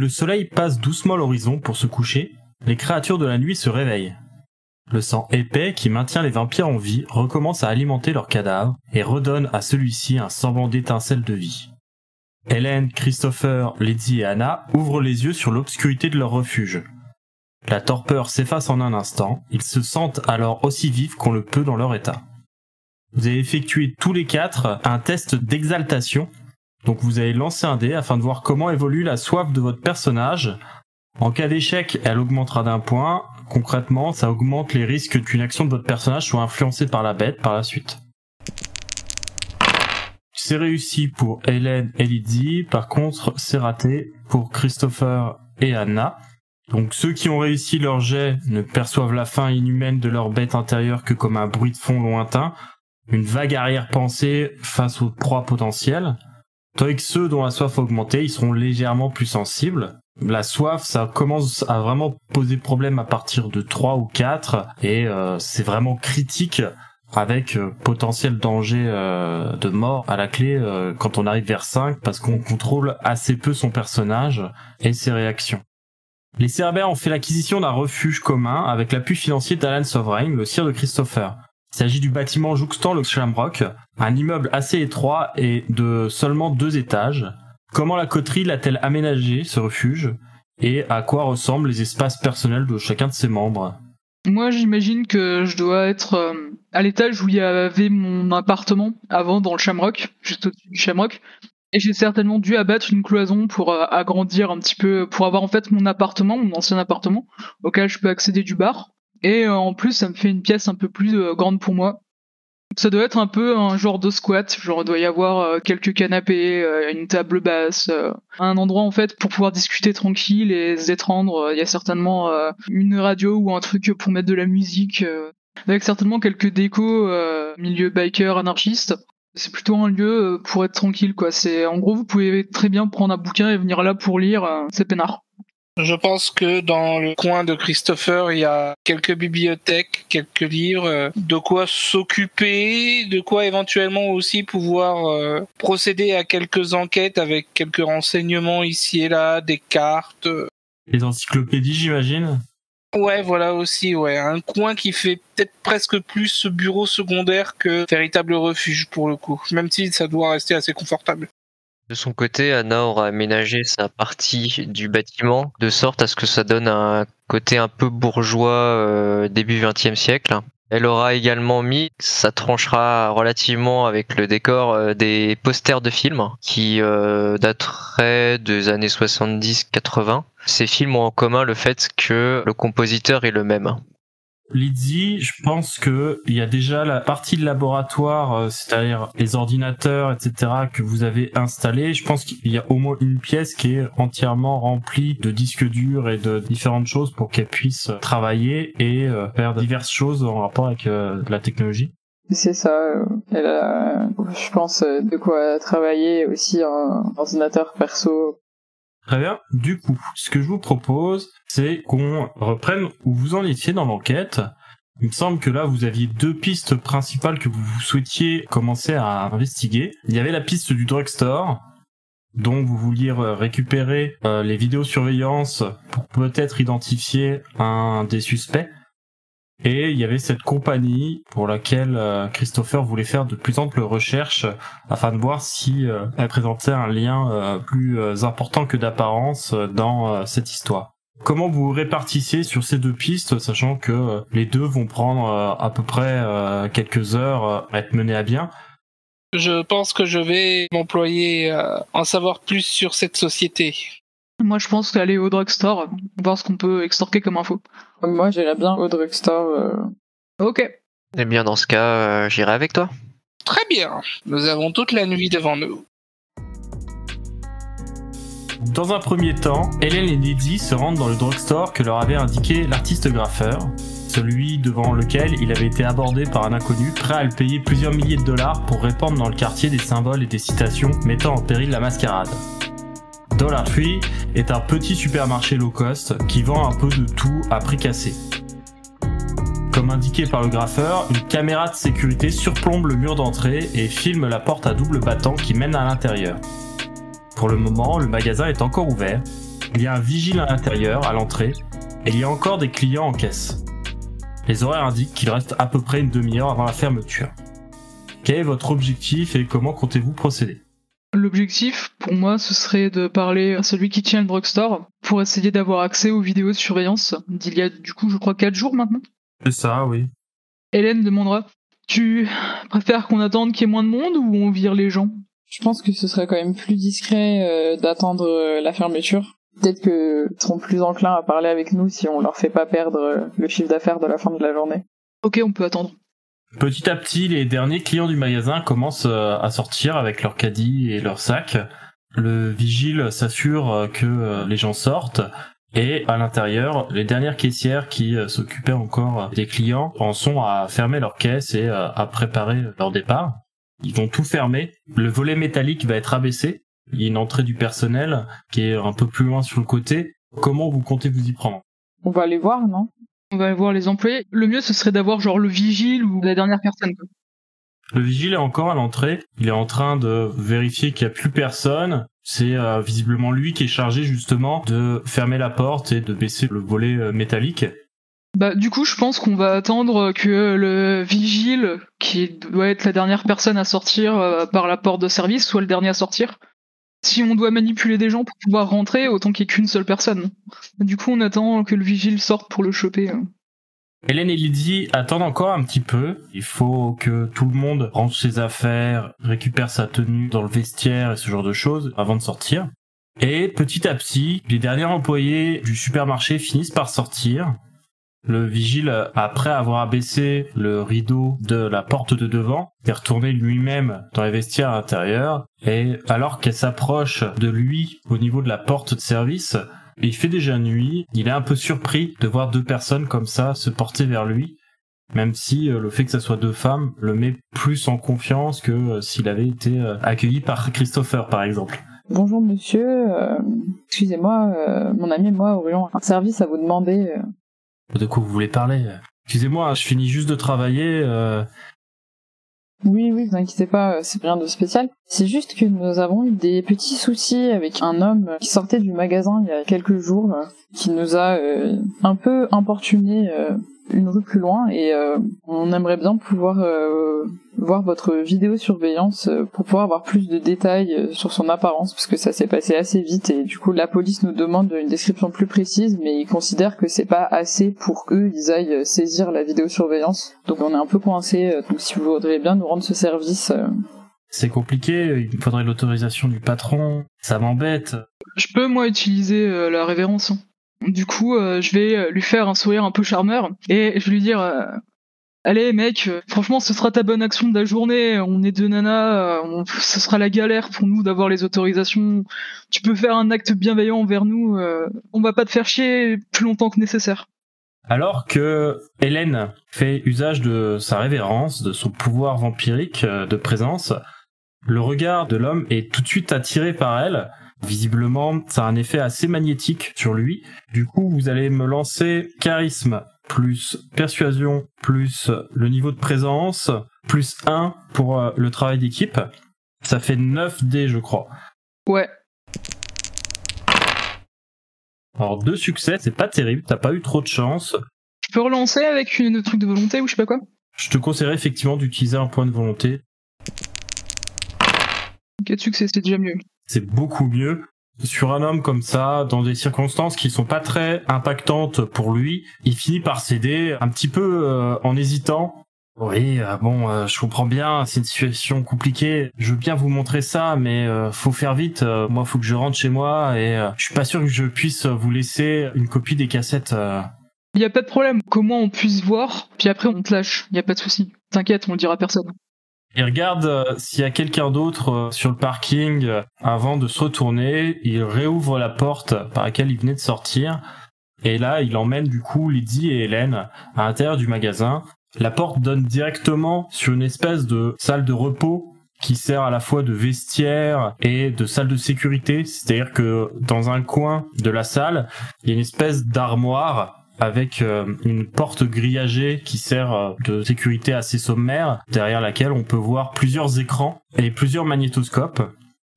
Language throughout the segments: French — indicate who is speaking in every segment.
Speaker 1: Le soleil passe doucement l'horizon pour se coucher, les créatures de la nuit se réveillent. Le sang épais qui maintient les vampires en vie recommence à alimenter leurs cadavres et redonne à celui-ci un semblant d'étincelle de vie. Hélène, Christopher, Lydie et Anna ouvrent les yeux sur l'obscurité de leur refuge. La torpeur s'efface en un instant, ils se sentent alors aussi vifs qu'on le peut dans leur état. Vous avez effectué tous les quatre un test d'exaltation donc vous allez lancer un dé afin de voir comment évolue la soif de votre personnage. En cas d'échec, elle augmentera d'un point. Concrètement, ça augmente les risques qu'une action de votre personnage soit influencée par la bête par la suite. C'est réussi pour Hélène et Lydie, par contre c'est raté pour Christopher et Anna. Donc ceux qui ont réussi leur jet ne perçoivent la fin inhumaine de leur bête intérieure que comme un bruit de fond lointain, une vague arrière-pensée face aux proies potentielles. Tandis que ceux dont la soif a augmenté, ils seront légèrement plus sensibles. La soif, ça commence à vraiment poser problème à partir de 3 ou 4, et euh, c'est vraiment critique avec euh, potentiel danger euh, de mort à la clé quand on arrive vers 5, parce qu'on contrôle assez peu son personnage et ses réactions. Les Cerbères ont fait l'acquisition d'un refuge commun avec l'appui financier d'Alan Sovereign, le sire de Christopher. Il s'agit du bâtiment jouxtant le Shamrock, un immeuble assez étroit et de seulement deux étages. Comment la coterie l'a-t-elle aménagé, ce refuge, et à quoi ressemblent les espaces personnels de chacun de ses membres?
Speaker 2: Moi, j'imagine que je dois être euh, à l'étage où il y avait mon appartement avant dans le Shamrock, juste au-dessus du Shamrock. Et j'ai certainement dû abattre une cloison pour euh, agrandir un petit peu, pour avoir en fait mon appartement, mon ancien appartement, auquel je peux accéder du bar. Et euh, en plus, ça me fait une pièce un peu plus euh, grande pour moi. Ça doit être un peu un genre de squat, genre il doit y avoir euh, quelques canapés, une table basse, un endroit en fait pour pouvoir discuter tranquille et se détendre. Il y a certainement une radio ou un truc pour mettre de la musique, avec certainement quelques décos milieu biker anarchiste. C'est plutôt un lieu pour être tranquille quoi. C'est en gros vous pouvez très bien prendre un bouquin et venir là pour lire, c'est peinard.
Speaker 3: Je pense que dans le coin de Christopher, il y a quelques bibliothèques, quelques livres, euh, de quoi s'occuper, de quoi éventuellement aussi pouvoir euh, procéder à quelques enquêtes avec quelques renseignements ici et là, des cartes.
Speaker 1: Les encyclopédies, j'imagine
Speaker 3: Ouais, voilà aussi, ouais. Un coin qui fait peut-être presque plus bureau secondaire que véritable refuge pour le coup, même si ça doit rester assez confortable.
Speaker 4: De son côté, Anna aura aménagé sa partie du bâtiment de sorte à ce que ça donne un côté un peu bourgeois euh, début XXe siècle. Elle aura également mis, ça tranchera relativement avec le décor, euh, des posters de films qui euh, dateraient des années 70-80. Ces films ont en commun le fait que le compositeur est le même.
Speaker 1: Lydie, je pense que il y a déjà la partie de laboratoire, euh, c'est-à-dire les ordinateurs, etc., que vous avez installés. Je pense qu'il y a au moins une pièce qui est entièrement remplie de disques durs et de différentes choses pour qu'elle puisse travailler et euh, faire diverses choses en rapport avec euh, la technologie.
Speaker 2: C'est ça. Elle a, je pense, de quoi travailler aussi un ordinateur perso
Speaker 1: Très bien. Du coup, ce que je vous propose, c'est qu'on reprenne où vous en étiez dans l'enquête. Il me semble que là, vous aviez deux pistes principales que vous souhaitiez commencer à investiguer. Il y avait la piste du drugstore, dont vous vouliez récupérer euh, les vidéosurveillances pour peut-être identifier un des suspects. Et il y avait cette compagnie pour laquelle euh, Christopher voulait faire de plus amples recherches afin de voir si euh, elle présentait un lien euh, plus important que d'apparence dans cette histoire. Comment vous répartissez sur ces deux pistes, sachant que les deux vont prendre à peu près quelques heures à être menés à bien?
Speaker 3: Je pense que je vais m'employer à en savoir plus sur cette société.
Speaker 2: Moi, je pense qu'aller au drugstore, voir ce qu'on peut extorquer comme info.
Speaker 5: Moi, j'irais bien au drugstore. euh,
Speaker 2: Ok.
Speaker 4: Eh bien, dans ce cas, euh, j'irai avec toi.
Speaker 3: Très bien. Nous avons toute la nuit devant nous.
Speaker 1: Dans un premier temps, Hélène et Lizzie se rendent dans le drugstore que leur avait indiqué l'artiste graffeur, celui devant lequel il avait été abordé par un inconnu prêt à le payer plusieurs milliers de dollars pour répandre dans le quartier des symboles et des citations mettant en péril la mascarade. Dollar Tree est un petit supermarché low cost qui vend un peu de tout à prix cassé. Comme indiqué par le graffeur, une caméra de sécurité surplombe le mur d'entrée et filme la porte à double battant qui mène à l'intérieur. Pour le moment, le magasin est encore ouvert. Il y a un vigile à l'intérieur, à l'entrée, et il y a encore des clients en caisse. Les horaires indiquent qu'il reste à peu près une demi-heure avant la fermeture. Quel est votre objectif et comment comptez-vous procéder?
Speaker 2: L'objectif, pour moi, ce serait de parler à celui qui tient le drugstore pour essayer d'avoir accès aux vidéos de surveillance d'il y a, du coup, je crois, 4 jours maintenant.
Speaker 1: C'est ça, oui.
Speaker 2: Hélène demandera Tu préfères qu'on attende qu'il y ait moins de monde ou on vire les gens?
Speaker 5: Je pense que ce serait quand même plus discret euh, d'attendre euh, la fermeture. Peut-être qu'ils seront plus enclins à parler avec nous si on leur fait pas perdre euh, le chiffre d'affaires de la fin de la journée.
Speaker 2: Ok, on peut attendre.
Speaker 1: Petit à petit, les derniers clients du magasin commencent à sortir avec leurs caddies et leurs sacs. Le vigile s'assure euh, que euh, les gens sortent. Et à l'intérieur, les dernières caissières qui euh, s'occupaient encore des clients en sont à fermer leurs caisses et à préparer leur départ. Ils vont tout fermer. Le volet métallique va être abaissé. Il y a une entrée du personnel qui est un peu plus loin sur le côté. Comment vous comptez vous y prendre?
Speaker 5: On va aller voir, non?
Speaker 2: On va aller voir les employés. Le mieux, ce serait d'avoir genre le vigile ou la dernière personne.
Speaker 1: Le vigile est encore à l'entrée. Il est en train de vérifier qu'il n'y a plus personne. C'est euh, visiblement lui qui est chargé justement de fermer la porte et de baisser le volet euh, métallique.
Speaker 2: Bah, du coup, je pense qu'on va attendre que le vigile, qui doit être la dernière personne à sortir euh, par la porte de service, soit le dernier à sortir. Si on doit manipuler des gens pour pouvoir rentrer, autant qu'il n'y ait qu'une seule personne. Du coup, on attend que le vigile sorte pour le choper. euh.
Speaker 1: Hélène et Lydie attendent encore un petit peu. Il faut que tout le monde range ses affaires, récupère sa tenue dans le vestiaire et ce genre de choses avant de sortir. Et petit à petit, les derniers employés du supermarché finissent par sortir. Le vigile, après avoir abaissé le rideau de la porte de devant, est retourné lui-même dans les vestiaires intérieurs. Et alors qu'elle s'approche de lui au niveau de la porte de service, il fait déjà nuit, il est un peu surpris de voir deux personnes comme ça se porter vers lui, même si euh, le fait que ça soit deux femmes le met plus en confiance que euh, s'il avait été euh, accueilli par Christopher par exemple.
Speaker 5: Bonjour monsieur, euh, excusez-moi, euh, mon ami et moi aurions un service à vous demander.
Speaker 1: De quoi vous voulez parler? Excusez-moi, je finis juste de travailler. euh,
Speaker 5: Oui, oui, vous inquiétez pas, euh, c'est rien de spécial. C'est juste que nous avons eu des petits soucis avec un homme qui sortait du magasin il y a quelques jours, euh, qui nous a euh, un peu importuné euh, une rue plus loin, et euh, on aimerait bien pouvoir euh, voir votre vidéosurveillance euh, pour pouvoir avoir plus de détails sur son apparence, parce que ça s'est passé assez vite, et du coup la police nous demande une description plus précise, mais ils considèrent que c'est pas assez pour eux, ils aillent saisir la vidéosurveillance. Donc on est un peu coincé, donc si vous voudriez bien nous rendre ce service... euh,
Speaker 1: C'est compliqué, il me faudrait l'autorisation du patron, ça m'embête.
Speaker 2: Je peux, moi, utiliser euh, la révérence. Du coup, euh, je vais euh, lui faire un sourire un peu charmeur et je vais lui dire euh, Allez, mec, franchement, ce sera ta bonne action de la journée. On est deux nanas, ce sera la galère pour nous d'avoir les autorisations. Tu peux faire un acte bienveillant envers nous. euh, on va pas te faire chier plus longtemps que nécessaire.
Speaker 1: Alors que Hélène fait usage de sa révérence, de son pouvoir vampirique de présence, le regard de l'homme est tout de suite attiré par elle. Visiblement, ça a un effet assez magnétique sur lui. Du coup, vous allez me lancer charisme plus persuasion plus le niveau de présence plus 1 pour euh, le travail d'équipe. Ça fait 9 dés, je crois.
Speaker 2: Ouais.
Speaker 1: Alors deux succès, c'est pas terrible, t'as pas eu trop de chance.
Speaker 2: Je peux relancer avec une truc de volonté ou je sais pas quoi?
Speaker 1: Je te conseillerais effectivement d'utiliser un point de volonté.
Speaker 2: 4 succès, c'est déjà mieux.
Speaker 1: C'est beaucoup mieux. Sur un homme comme ça, dans des circonstances qui sont pas très impactantes pour lui, il finit par céder un petit peu euh, en hésitant. Oui, euh, bon, euh, je comprends bien, c'est une situation compliquée. Je veux bien vous montrer ça, mais faut faire vite. Moi, faut que je rentre chez moi et je suis pas sûr que je puisse vous laisser une copie des cassettes.
Speaker 2: Il y a pas de problème. Moins on puisse voir, puis après on te lâche. Il y a pas de souci. T'inquiète, on le dira personne.
Speaker 1: Il regarde euh, s'il y a quelqu'un d'autre euh, sur le parking euh, avant de se retourner. Il réouvre la porte par laquelle il venait de sortir. Et là, il emmène du coup Lydie et Hélène à l'intérieur du magasin. La porte donne directement sur une espèce de salle de repos qui sert à la fois de vestiaire et de salle de sécurité. C'est-à-dire que dans un coin de la salle, il y a une espèce d'armoire avec euh, une porte grillagée qui sert euh, de sécurité assez sommaire, derrière laquelle on peut voir plusieurs écrans et plusieurs magnétoscopes.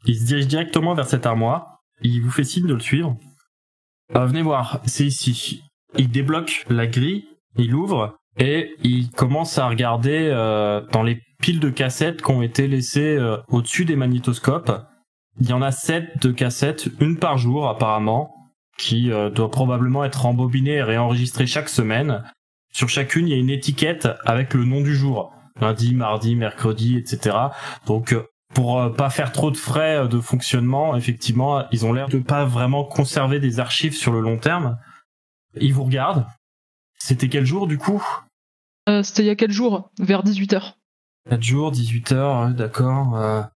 Speaker 1: Il se dirige directement vers cette armoire. Il vous fait signe de le suivre. Euh, venez voir, c'est ici. Il débloque la grille, il ouvre et il commence à regarder euh, dans les piles de cassettes qui ont été laissées au-dessus des magnétoscopes. Il y en a sept de cassettes, une par jour apparemment, qui euh, doit probablement être rembobinée et réenregistrée chaque semaine. Sur chacune, il y a une étiquette avec le nom du jour. Lundi, mardi, mercredi, etc. Donc euh, pour euh, pas faire trop de frais de fonctionnement, effectivement, ils ont l'air de pas vraiment conserver des archives sur le long terme. Ils vous regardent. C'était quel jour du coup?
Speaker 2: Euh, C'était il y a 4 jours, vers 18h.
Speaker 1: 4 jours, 18 heures, d'accord.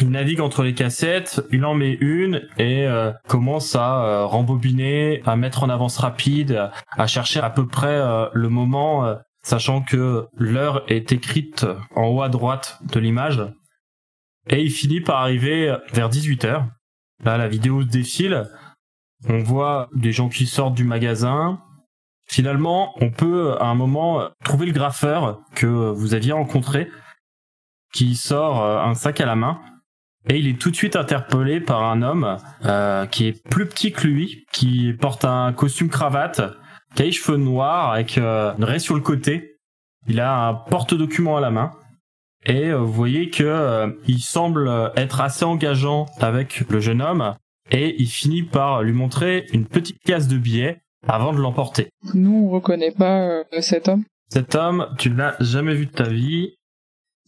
Speaker 1: Il navigue entre les cassettes, il en met une et euh, commence à euh, rembobiner, à mettre en avance rapide, à chercher à peu près euh, le moment, sachant que l'heure est écrite en haut à droite de l'image. Et il finit par arriver vers 18 heures. Là, la vidéo se défile. On voit des gens qui sortent du magasin. Finalement, on peut à un moment trouver le graffeur que vous aviez rencontré qui sort un sac à la main et il est tout de suite interpellé par un homme euh, qui est plus petit que lui, qui porte un costume cravate, qui a les cheveux noirs avec euh, une raie sur le côté. Il a un porte-document à la main et euh, vous voyez que il semble être assez engageant avec le jeune homme et il finit par lui montrer une petite case de billets avant de l'emporter.
Speaker 5: Nous, on reconnaît pas cet homme.
Speaker 1: Cet homme, tu ne l'as jamais vu de ta vie,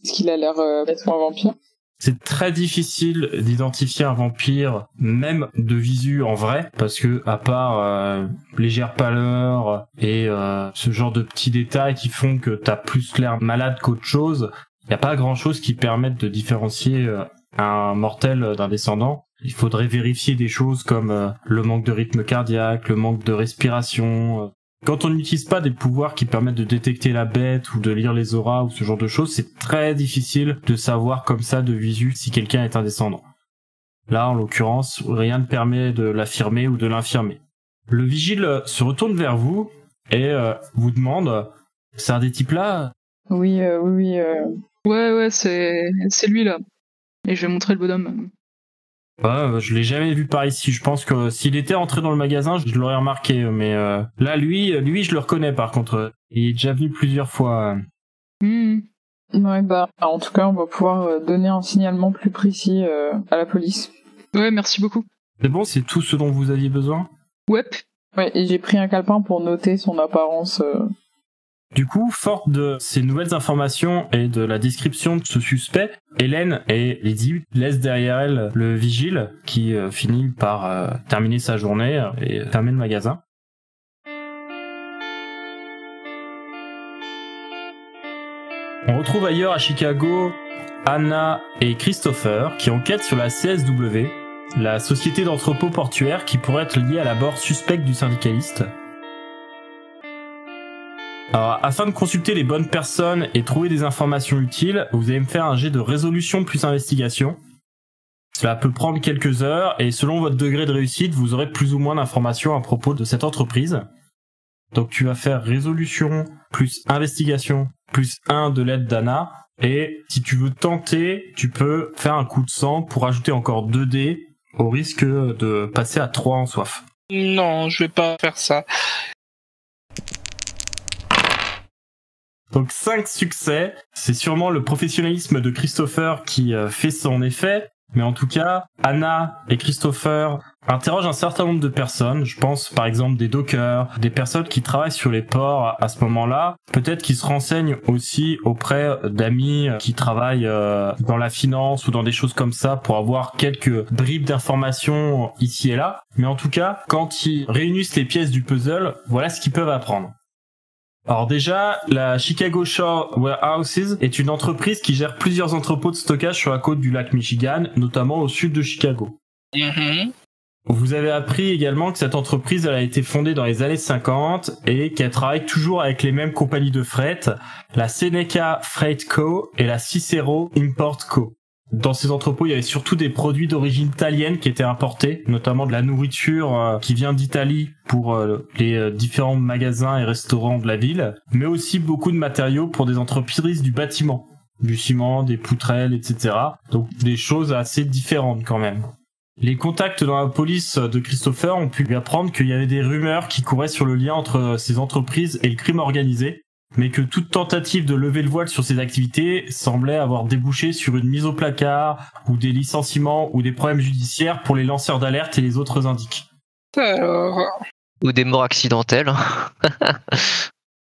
Speaker 5: Est-ce qu'il a l'air d'être un vampire
Speaker 1: C'est très difficile d'identifier un vampire, même de visu en vrai, parce que à part euh, légère pâleur et euh, ce genre de petits détails qui font que t'as plus l'air malade qu'autre chose, n'y a pas grand chose qui permette de différencier euh, un mortel d'un descendant. Il faudrait vérifier des choses comme le manque de rythme cardiaque, le manque de respiration. Quand on n'utilise pas des pouvoirs qui permettent de détecter la bête ou de lire les auras ou ce genre de choses, c'est très difficile de savoir comme ça de visu si quelqu'un est un descendant. Là, en l'occurrence, rien ne permet de l'affirmer ou de l'infirmer. Le vigile se retourne vers vous et euh, vous demande c'est un des types là
Speaker 5: Oui, euh, oui, oui. euh,
Speaker 2: Ouais, ouais, c'est c'est lui là. Et je vais montrer le bonhomme.
Speaker 1: Ouais, euh, je l'ai jamais vu par ici. Je pense que s'il était entré dans le magasin, je l'aurais remarqué. Mais euh, là, lui, euh, lui, je le reconnais par contre. Il est déjà venu plusieurs fois.
Speaker 2: Hmm.
Speaker 5: Ouais, bah, en tout cas, on va pouvoir euh, donner un signalement plus précis euh, à la police.
Speaker 2: Ouais, merci beaucoup.
Speaker 1: C'est bon, c'est tout ce dont vous aviez besoin?
Speaker 2: Ouais.
Speaker 5: Ouais, et j'ai pris un calepin pour noter son apparence. euh.
Speaker 1: Du coup, forte de ces nouvelles informations et de la description de ce suspect, Hélène et Lydie laissent derrière elle le vigile qui euh, finit par euh, terminer sa journée euh, et fermer le magasin. On retrouve ailleurs à Chicago Anna et Christopher qui enquêtent sur la CSW, la société d'entrepôt portuaire qui pourrait être liée à la bord suspecte du syndicaliste. Alors, afin de consulter les bonnes personnes et trouver des informations utiles, vous allez me faire un jet de résolution plus investigation. Cela peut prendre quelques heures et selon votre degré de réussite, vous aurez plus ou moins d'informations à propos de cette entreprise. Donc tu vas faire résolution plus investigation plus 1 de l'aide d'Anna. Et si tu veux tenter, tu peux faire un coup de sang pour ajouter encore 2 dés au risque de passer à 3 en soif.
Speaker 3: Non, je vais pas faire ça.
Speaker 1: Donc 5 succès, c'est sûrement le professionnalisme de Christopher qui euh, fait son effet. Mais en tout cas, Anna et Christopher interrogent un certain nombre de personnes. Je pense par exemple des dockers, des personnes qui travaillent sur les ports à ce moment-là. Peut-être qu'ils se renseignent aussi auprès d'amis qui travaillent euh, dans la finance ou dans des choses comme ça pour avoir quelques bribes d'informations ici et là. Mais en tout cas, quand ils réunissent les pièces du puzzle, voilà ce qu'ils peuvent apprendre. Alors déjà, la Chicago Shore Warehouses est une entreprise qui gère plusieurs entrepôts de stockage sur la côte du lac Michigan, notamment au sud de Chicago.
Speaker 3: Mhm.
Speaker 1: Vous avez appris également que cette entreprise elle a été fondée dans les années 50 et qu'elle travaille toujours avec les mêmes compagnies de fret, la Seneca Freight Co et la Cicero Import Co. Dans ces entrepôts, il y avait surtout des produits d'origine italienne qui étaient importés, notamment de la nourriture euh, qui vient d'Italie pour euh, les euh, différents magasins et restaurants de la ville, mais aussi beaucoup de matériaux pour des entreprises du bâtiment, du ciment, des poutrelles, etc. Donc des choses assez différentes quand même. Les contacts dans la police de Christopher ont pu lui apprendre qu'il y avait des rumeurs qui couraient sur le lien entre ces entreprises et le crime organisé, mais que toute tentative de lever le voile sur ces activités semblait avoir débouché sur une mise au placard, ou des licenciements, ou des problèmes judiciaires pour les lanceurs d'alerte et les autres indiques.
Speaker 3: Alors,
Speaker 4: Ou des morts accidentelles.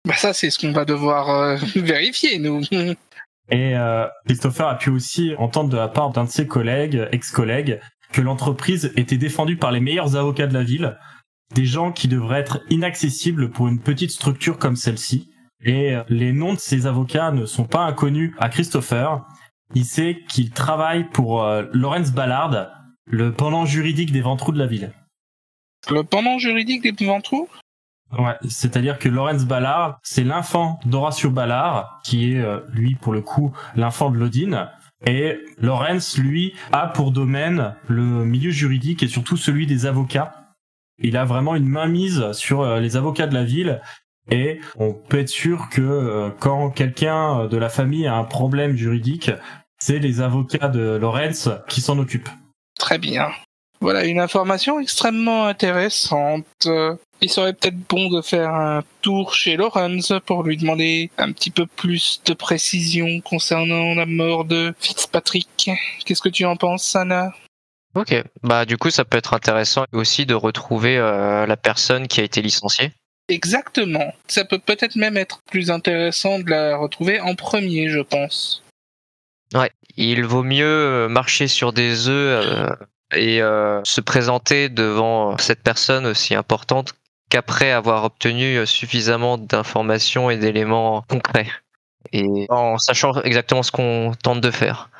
Speaker 3: bah ça c'est ce qu'on va devoir euh, vérifier nous.
Speaker 1: Et euh, Christopher a pu aussi entendre de la part d'un de ses collègues, ex-collègues, que l'entreprise était défendue par les meilleurs avocats de la ville, des gens qui devraient être inaccessibles pour une petite structure comme celle-ci. Et euh, les noms de ces avocats ne sont pas inconnus à Christopher. Il sait qu'il travaille pour euh, Lawrence Ballard, le pendant juridique des ventrous de la ville.
Speaker 3: Le pendant juridique des ventrous
Speaker 1: Ouais, c'est-à-dire que Lawrence Ballard, c'est l'enfant d'Horatio Ballard, qui est, euh, lui, pour le coup, l'enfant de Lodin. Et Lawrence, lui, a pour domaine le milieu juridique et surtout celui des avocats. Il a vraiment une mainmise sur euh, les avocats de la ville. Et on peut être sûr que euh, quand quelqu'un de la famille a un problème juridique, c'est les avocats de Lawrence qui s'en occupent.
Speaker 3: Très bien. Voilà une information extrêmement intéressante. Euh, Il serait peut-être bon de faire un tour chez Lawrence pour lui demander un petit peu plus de précision concernant la mort de Fitzpatrick. Qu'est-ce que tu en penses, Anna?
Speaker 4: Ok, bah du coup ça peut être intéressant aussi de retrouver euh, la personne qui a été licenciée.
Speaker 3: Exactement. Ça peut peut-être même être plus intéressant de la retrouver en premier, je pense.
Speaker 4: Ouais, il vaut mieux euh, marcher sur des œufs euh, et euh, se présenter devant cette personne aussi importante qu'après avoir obtenu suffisamment d'informations et d'éléments concrets. Et en sachant exactement ce qu'on tente de faire.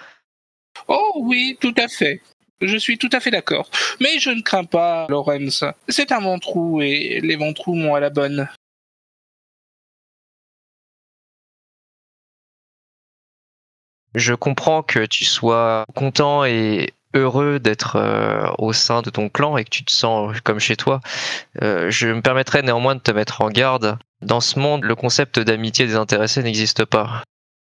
Speaker 3: Oh oui, tout à fait. Je suis tout à fait d'accord. Mais je ne crains pas, Lorenz. C'est un ventrou et les ventrous m'ont à la bonne.
Speaker 4: Je comprends que tu sois content et heureux d'être euh, au sein de ton clan et que tu te sens comme chez toi. Euh, je me permettrai néanmoins de te mettre en garde. Dans ce monde, le concept d'amitié désintéressée n'existe pas.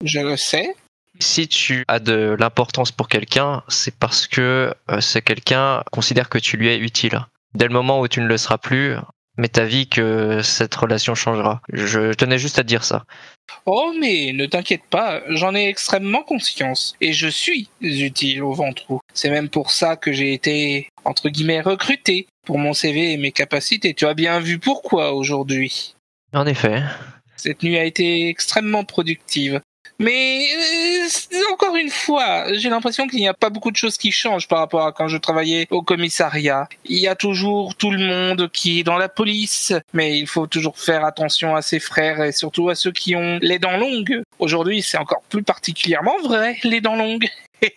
Speaker 3: Je le sais.
Speaker 4: Si tu as de l'importance pour quelqu'un, c'est parce que euh, ce quelqu'un considère que tu lui es utile. Dès le moment où tu ne le seras plus, mais ta vie que cette relation changera. Je tenais juste à te dire ça.
Speaker 3: Oh, mais ne t'inquiète pas, j'en ai extrêmement conscience. Et je suis utile au ventrou. C'est même pour ça que j'ai été, entre guillemets, recruté pour mon CV et mes capacités. Tu as bien vu pourquoi aujourd'hui.
Speaker 4: En effet.
Speaker 3: Cette nuit a été extrêmement productive. Mais euh, encore une fois, j'ai l'impression qu'il n'y a pas beaucoup de choses qui changent par rapport à quand je travaillais au commissariat. Il y a toujours tout le monde qui est dans la police, mais il faut toujours faire attention à ses frères et surtout à ceux qui ont les dents longues. Aujourd'hui, c'est encore plus particulièrement vrai, les dents longues.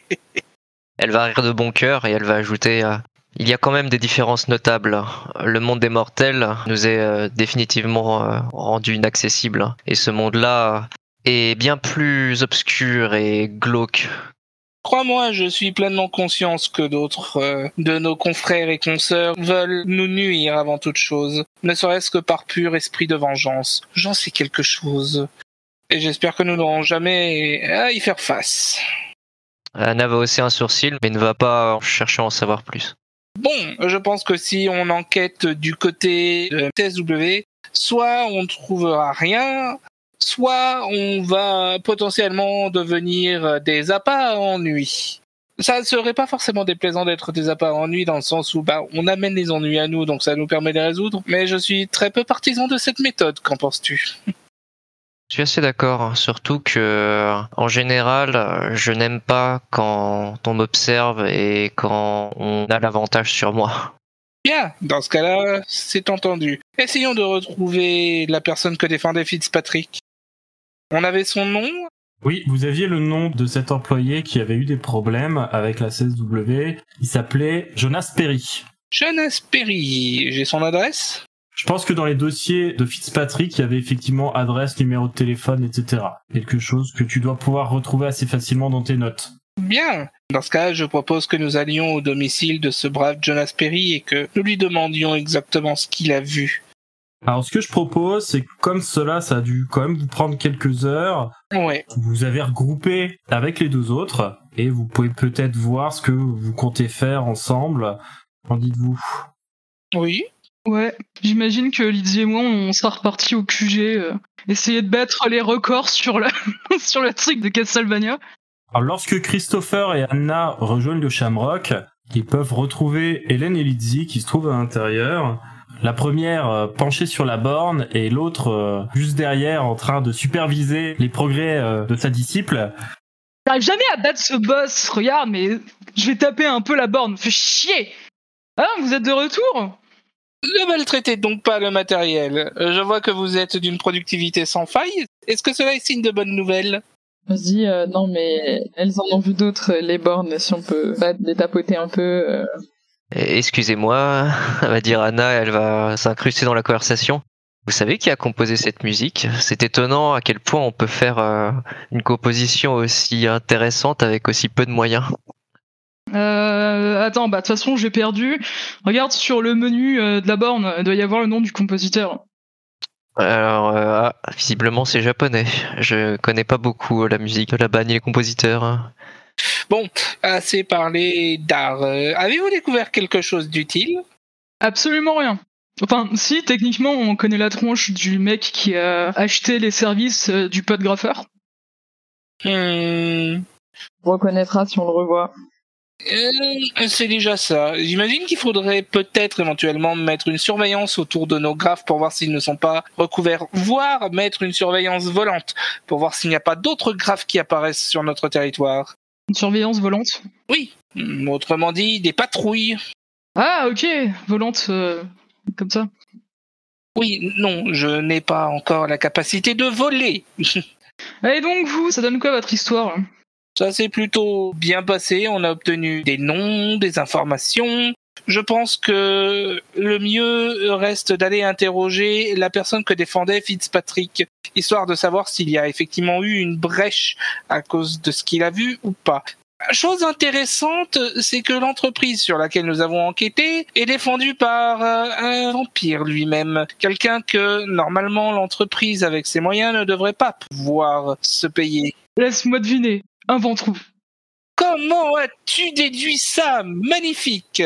Speaker 4: Elle va rire de bon cœur et elle va ajouter euh, Il y a quand même des différences notables. Le monde des mortels nous est euh, définitivement rendu inaccessible. Et ce monde-là est bien plus obscur et glauque.
Speaker 3: Crois-moi, je suis pleinement conscience que d'autres euh, de nos confrères et consoeurs veulent nous nuire avant toute chose, ne serait-ce que par pur esprit de vengeance. J'en sais quelque chose. Et j'espère que nous n'aurons jamais à y faire face.
Speaker 4: Anna va hausser un sourcil, mais ne va pas chercher à en savoir plus.
Speaker 3: Bon, je pense que si on enquête du côté de TSW, soit on ne trouvera rien, soit on va potentiellement devenir des appâts en nuit. Ça ne serait pas forcément déplaisant d'être des appareils ennuis dans le sens où bah, on amène les ennuis à nous, donc ça nous permet de les résoudre. Mais je suis très peu partisan de cette méthode. Qu'en penses-tu?
Speaker 4: Je suis assez d'accord, surtout que en général, je n'aime pas quand on m'observe et quand on a l'avantage sur moi.
Speaker 3: Bien, dans ce cas-là, c'est entendu. Essayons de retrouver la personne que défendait Fitzpatrick. On avait son nom
Speaker 1: Oui, vous aviez le nom de cet employé qui avait eu des problèmes avec la CSW. Il s'appelait Jonas Perry.
Speaker 3: Jonas Perry. J'ai son adresse
Speaker 1: Je pense que dans les dossiers de Fitzpatrick, il y avait effectivement adresse, numéro de téléphone, etc. Quelque chose que tu dois pouvoir retrouver assez facilement dans tes notes.
Speaker 3: Bien. Dans ce cas, je propose que nous allions au domicile de ce brave Jonas Perry et que nous lui demandions exactement ce qu'il a vu.
Speaker 1: Alors ce que je propose, c'est que comme cela, ça a dû quand même vous prendre quelques heures,
Speaker 3: Ouais.
Speaker 1: vous avez regroupé avec les deux autres, et vous pouvez peut-être voir ce que vous comptez faire ensemble. Qu'en dites-vous?
Speaker 3: Oui.
Speaker 2: Ouais, j'imagine que Lydie et moi, on sera repartis au QG, euh, essayer de battre les records sur le, sur le truc de Castlevania.
Speaker 1: Alors lorsque Christopher et Anna rejoignent le Shamrock, ils peuvent retrouver Hélène et Lizzie qui se trouvent à l'intérieur. La première euh, penchée sur la borne et l'autre euh, juste derrière en train de superviser les progrès euh, de sa disciple.
Speaker 2: J'arrive jamais à battre ce boss, regarde, mais je vais taper un peu la borne, fais chier Ah, vous êtes de retour?
Speaker 3: Ne maltraitez donc pas le matériel. Je vois que vous êtes d'une productivité sans faille. Est-ce que cela est signe de bonnes nouvelles?
Speaker 5: On se dit, euh, non, mais elles en ont vu d'autres, les bornes, si on peut pas les tapoter un peu. euh.
Speaker 4: Excusez-moi, va dire Anna, elle va s'incruster dans la conversation. Vous savez qui a composé cette musique? C'est étonnant à quel point on peut faire euh, une composition aussi intéressante avec aussi peu de moyens.
Speaker 2: Euh, attends, bah de toute façon j'ai perdu. Regarde sur le menu euh, de la borne, il doit y avoir le nom du compositeur.
Speaker 4: Alors, euh, ah, visiblement c'est japonais. Je connais pas beaucoup la musique de la banne et les compositeurs.
Speaker 3: Bon, assez parlé d'art. Euh, Avez-vous découvert quelque chose d'utile?
Speaker 2: Absolument rien. Enfin, si, techniquement, on connaît la tronche du mec qui a acheté les services euh, du pote graffeur.
Speaker 3: Hmm,
Speaker 5: On reconnaîtra si on le revoit.
Speaker 3: euh, C'est déjà ça. J'imagine qu'il faudrait peut-être éventuellement mettre une surveillance autour de nos graphes pour voir s'ils ne sont pas recouverts, voire mettre une surveillance volante pour voir s'il n'y a pas d'autres graphes qui apparaissent sur notre territoire.
Speaker 2: Une surveillance volante.
Speaker 3: Oui, hmm, autrement dit, des patrouilles.
Speaker 2: Ah, ok, volante, euh, comme ça.
Speaker 3: Oui, non, je n'ai pas encore la capacité de voler.
Speaker 2: Et donc, vous, ça donne quoi votre histoire
Speaker 3: Ça s'est plutôt bien passé. On a obtenu des noms, des informations. Je pense que le mieux reste d'aller interroger la personne que défendait Fitzpatrick, histoire de savoir s'il y a effectivement eu une brèche à cause de ce qu'il a vu ou pas. Chose intéressante, c'est que l'entreprise sur laquelle nous avons enquêté est défendue par euh, un vampire lui-même. Quelqu'un que, normalement, l'entreprise, avec ses moyens, ne devrait pas pouvoir se payer.
Speaker 2: Laisse-moi deviner. Un ventrou.
Speaker 3: Comment as-tu déduit ça Magnifique?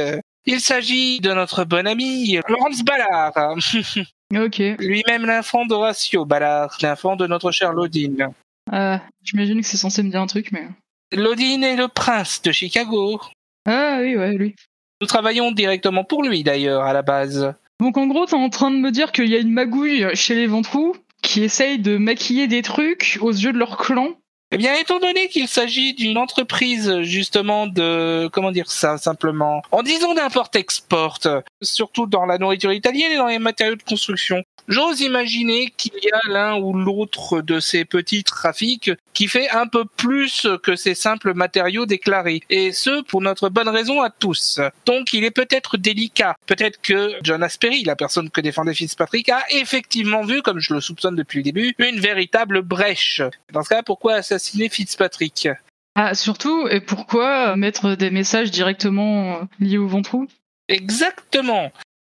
Speaker 3: Il s'agit de notre bon ami Laurence Ballard,
Speaker 2: Ok.
Speaker 3: lui-même l'enfant d'Horatio Ballard, l'enfant de notre cher Lodine.
Speaker 2: Ah, j'imagine que c'est censé me dire un truc, mais...
Speaker 3: Lodine est le prince de Chicago.
Speaker 2: Ah oui, ouais, lui.
Speaker 3: Nous travaillons directement pour lui d'ailleurs à la base.
Speaker 2: Donc en gros, t'es en train de me dire qu'il y a une magouille chez les ventrous qui essaye de maquiller des trucs aux yeux de leur clan.
Speaker 3: Eh bien, étant donné qu'il s'agit d'une entreprise justement de, comment dire ça simplement, en disant d'import-export, surtout dans la nourriture italienne et dans les matériaux de construction, j'ose imaginer qu'il y a l'un ou l'autre de ces petits trafics qui fait un peu plus que ces simples matériaux déclarés. Et ce, pour notre bonne raison à tous. Donc, il est peut-être délicat. Peut-être que John Aspery, la personne que défendait Fitzpatrick, a effectivement vu, comme je le soupçonne depuis le début, une véritable brèche. Dans ce cas, pourquoi assassiner Fitzpatrick
Speaker 2: Ah, surtout, et pourquoi mettre des messages directement euh, liés au ventrou?
Speaker 3: Exactement.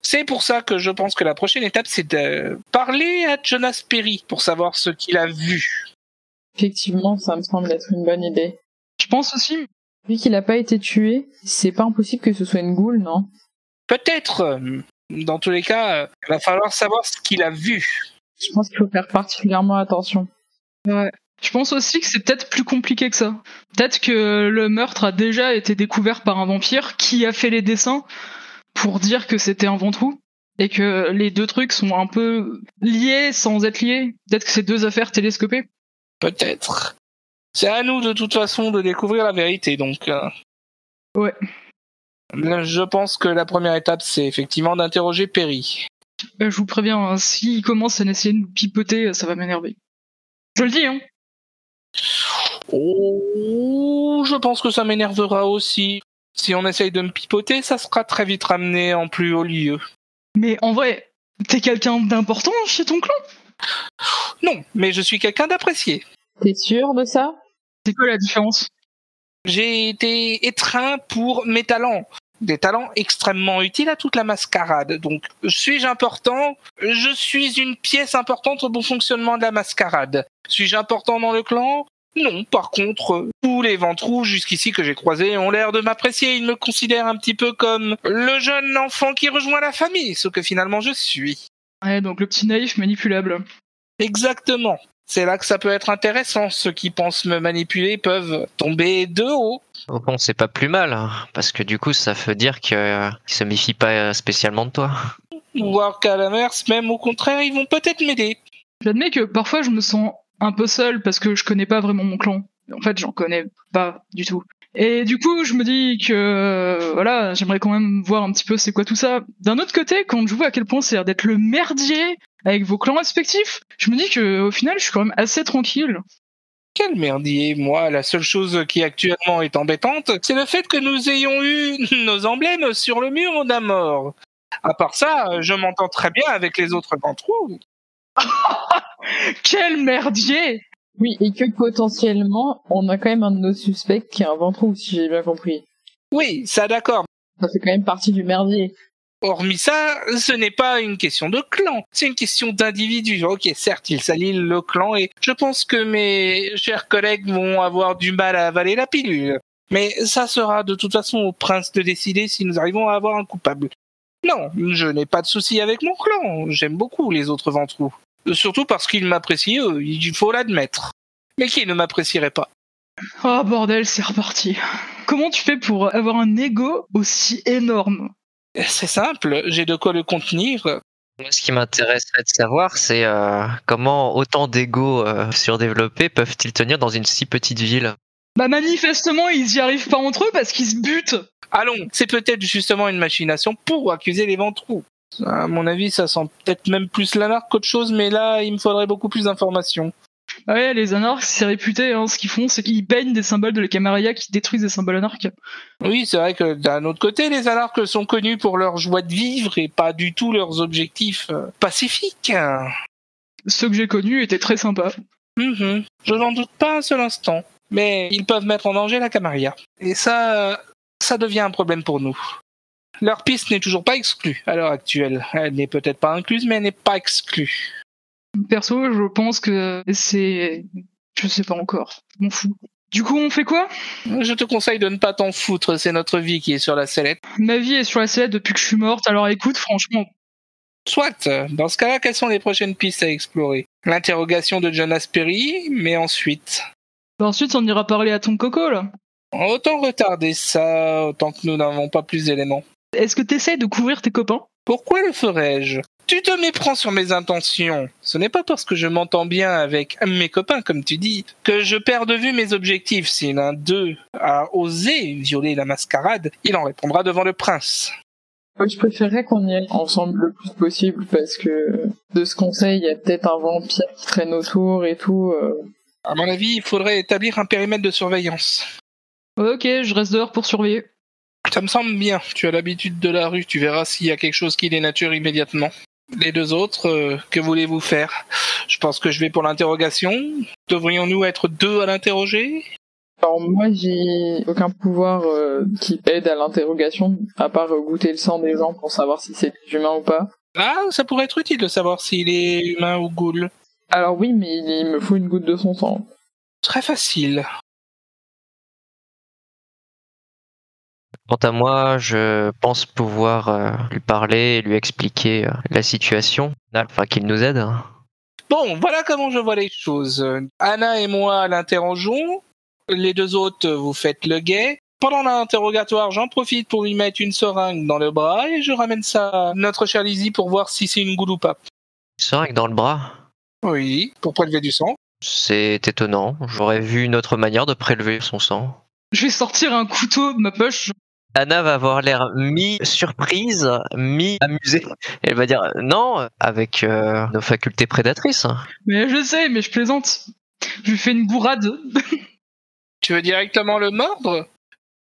Speaker 3: C'est pour ça que je pense que la prochaine étape, c'est de parler à Jonas Perry pour savoir ce qu'il a vu.
Speaker 5: Effectivement, ça me semble être une bonne idée.
Speaker 2: Je pense aussi.
Speaker 5: Vu qu'il n'a pas été tué, c'est pas impossible que ce soit une goule, non?
Speaker 3: Peut-être. euh, Dans tous les cas, euh, il va falloir savoir ce qu'il a vu.
Speaker 5: Je pense qu'il faut faire particulièrement attention.
Speaker 2: Ouais. Je pense aussi que c'est peut-être plus compliqué que ça. Peut-être que le meurtre a déjà été découvert par un vampire qui a fait les dessins pour dire que c'était un ventrou et que les deux trucs sont un peu liés sans être liés. Peut-être que c'est deux affaires télescopées.
Speaker 3: Peut-être. C'est à nous de toute façon de découvrir la vérité, donc. euh,
Speaker 2: Ouais.
Speaker 3: Je pense que la première étape, c'est effectivement d'interroger Perry.
Speaker 2: Euh, je vous préviens, hein, s'il commence à essayer de nous pipoter, ça va m'énerver. Je le dis, hein.
Speaker 3: Oh, je pense que ça m'énervera aussi. Si on essaye de me pipoter, ça sera très vite ramené en plus haut lieu.
Speaker 2: Mais en vrai, t'es quelqu'un d'important chez ton clan?
Speaker 3: Non, mais je suis quelqu'un d'apprécié.
Speaker 5: T'es sûr de ça?
Speaker 2: C'est quoi la différence?
Speaker 3: J'ai été étreint pour mes talents. Des talents extrêmement utiles à toute la mascarade. Donc, suis-je important? Je suis une pièce importante au bon fonctionnement de la mascarade. Suis-je important dans le clan? Non. Par contre, tous les ventrous jusqu'ici que j'ai croisés ont l'air de m'apprécier. Ils me considèrent un petit peu comme le jeune enfant qui rejoint la famille, ce que finalement je suis.
Speaker 2: Ouais, donc le petit naïf manipulable.
Speaker 3: Exactement. C'est là que ça peut être intéressant. Ceux qui pensent me manipuler peuvent tomber de haut.
Speaker 4: Au fond, c'est pas plus mal, hein, parce que du coup, ça veut dire qu'ils euh, se méfient pas euh, spécialement de toi.
Speaker 3: Voire qu'à l'inverse, même au contraire, ils vont peut-être m'aider.
Speaker 2: J'admets que parfois je me sens un peu seul parce que je connais pas vraiment mon clan. En fait, j'en connais pas du tout. Et du coup, je me dis que euh, voilà, j'aimerais quand même voir un petit peu c'est quoi tout ça. D'un autre côté, quand je vois à quel point c'est d'être le merdier avec vos clans respectifs, je me dis que au final, je suis quand même assez tranquille.
Speaker 3: Quel merdier, moi, la seule chose qui actuellement est embêtante, c'est le fait que nous ayons eu nos emblèmes sur le mur d'Amor. À part ça, je m'entends très bien avec les autres ventrous.
Speaker 2: Quel merdier
Speaker 5: Oui, et que potentiellement, on a quand même un de nos suspects qui est un ventrou, si j'ai bien compris.
Speaker 3: Oui, ça d'accord.
Speaker 5: Ça fait quand même partie du merdier.
Speaker 3: Hormis ça, ce n'est pas une question de clan, c'est une question d'individu. Ok, certes, il s'allie le clan et je pense que mes chers collègues vont avoir du mal à avaler la pilule. Mais ça sera de toute façon au prince de décider si nous arrivons à avoir un coupable. Non, je n'ai pas de souci avec mon clan, j'aime beaucoup les autres ventrous. Surtout parce qu'ils m'apprécient eux, il faut l'admettre. Mais qui ne m'apprécierait pas?
Speaker 2: Oh bordel, c'est reparti. Comment tu fais pour avoir un ego aussi énorme?
Speaker 3: C'est simple, j'ai de quoi le contenir.
Speaker 4: Moi, ce qui m'intéresserait de savoir, c'est euh, comment autant d'égos euh, surdéveloppés peuvent-ils tenir dans une si petite ville?
Speaker 2: Bah manifestement, ils y arrivent pas entre eux parce qu'ils se butent.
Speaker 3: Allons, c'est peut-être justement une machination pour accuser les ventrous. À mon avis, ça sent peut-être même plus l'anarque qu'autre chose, mais là, il me faudrait beaucoup plus d'informations.
Speaker 2: Ouais, les anarches, c'est réputé, hein. ce qu'ils font, c'est qu'ils baignent des symboles de la Camarilla qui détruisent des symboles anarques.
Speaker 3: Oui, c'est vrai que d'un autre côté, les anarques sont connus pour leur joie de vivre et pas du tout leurs objectifs euh, pacifiques.
Speaker 2: Ceux que j'ai connus étaient très sympas.
Speaker 3: Mhm. Je n'en doute pas un seul instant. Mais ils peuvent mettre en danger la Camarilla. Et ça, ça devient un problème pour nous. Leur piste n'est toujours pas exclue à l'heure actuelle. Elle n'est peut-être pas incluse, mais elle n'est pas exclue.
Speaker 2: Perso, je pense que c'est... Je sais pas encore. Je m'en fous. Du coup, on fait quoi?
Speaker 3: Je te conseille de ne pas t'en foutre, c'est notre vie qui est sur la sellette.
Speaker 2: Ma vie est sur la sellette depuis que je suis morte, alors écoute, franchement,
Speaker 3: Soit, dans ce cas-là, quelles sont les prochaines pistes à explorer? L'interrogation de Jonas Perry, mais ensuite.
Speaker 2: Bah ensuite on ira parler à ton coco, là.
Speaker 3: Autant retarder ça, autant que nous n'avons pas plus d'éléments.
Speaker 2: Est-ce que t'essayes de couvrir tes copains?
Speaker 3: Pourquoi le ferais-je? Tu te méprends sur mes intentions. Ce n'est pas parce que je m'entends bien avec mes copains, comme tu dis, que je perds de vue mes objectifs. Si l'un d'eux a osé violer la mascarade, il en répondra devant le prince.
Speaker 5: Moi, je préférerais qu'on y aille ensemble le plus possible parce que de ce conseil, il y a peut-être un vampire qui traîne autour et tout. euh.
Speaker 3: À mon avis, il faudrait établir un périmètre de surveillance.
Speaker 2: Ok, je reste dehors pour surveiller.
Speaker 3: Ça me semble bien. Tu as l'habitude de la rue, tu verras s'il y a quelque chose qui dénature immédiatement. Les deux autres, euh, que voulez-vous faire? Je pense que je vais pour l'interrogation. Devrions-nous être deux à l'interroger?
Speaker 5: Alors moi, j'ai aucun pouvoir euh, qui aide à l'interrogation, à part euh, goûter le sang des gens pour savoir si c'est des humains ou pas.
Speaker 3: Ah, ça pourrait être utile de savoir s'il est humain ou ghoul.
Speaker 5: Alors oui, mais il me faut une goutte de son sang.
Speaker 3: Très facile.
Speaker 4: Quant à moi, je pense pouvoir euh, lui parler et lui expliquer euh, la situation, enfin qu'il nous aide.
Speaker 3: Bon, voilà comment je vois les choses. Anna et moi l'interrogeons. Les deux autres, vous faites le guet. Pendant l'interrogatoire, j'en profite pour lui mettre une seringue dans le bras et je ramène ça à notre chère Lizzie pour voir si c'est une goule ou pas.
Speaker 4: Seringue dans le bras?
Speaker 3: Oui, pour prélever du sang.
Speaker 4: C'est étonnant. J'aurais vu une autre manière de prélever son sang.
Speaker 2: Je vais sortir un couteau de ma poche.
Speaker 4: Anna va avoir l'air mi-surprise, mi-amusée. Elle va dire non, avec euh, nos facultés prédatrices.
Speaker 2: Mais je sais, mais je plaisante. Je lui fais une bourrade.
Speaker 3: Tu veux directement le mordre?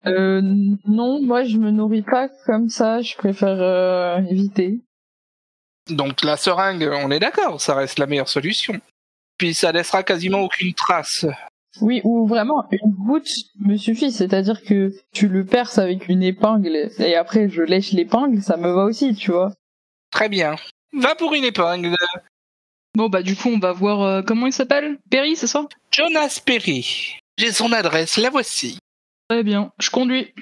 Speaker 5: Euh, non, moi je me nourris pas comme ça, je préfère euh, éviter.
Speaker 3: Donc la seringue, on est d'accord, ça reste la meilleure solution. Puis ça laissera quasiment aucune trace.
Speaker 5: Oui, ou vraiment une goutte me suffit, c'est-à-dire que tu le perces avec une épingle et après je lèche l'épingle, ça me va aussi, tu vois.
Speaker 3: Très bien. Va pour une épingle.
Speaker 2: Bon bah du coup on va voir euh, comment il s'appelle? Perry, c'est ça?
Speaker 3: Jonas Perry. J'ai son adresse, la voici.
Speaker 2: Très bien, je conduis.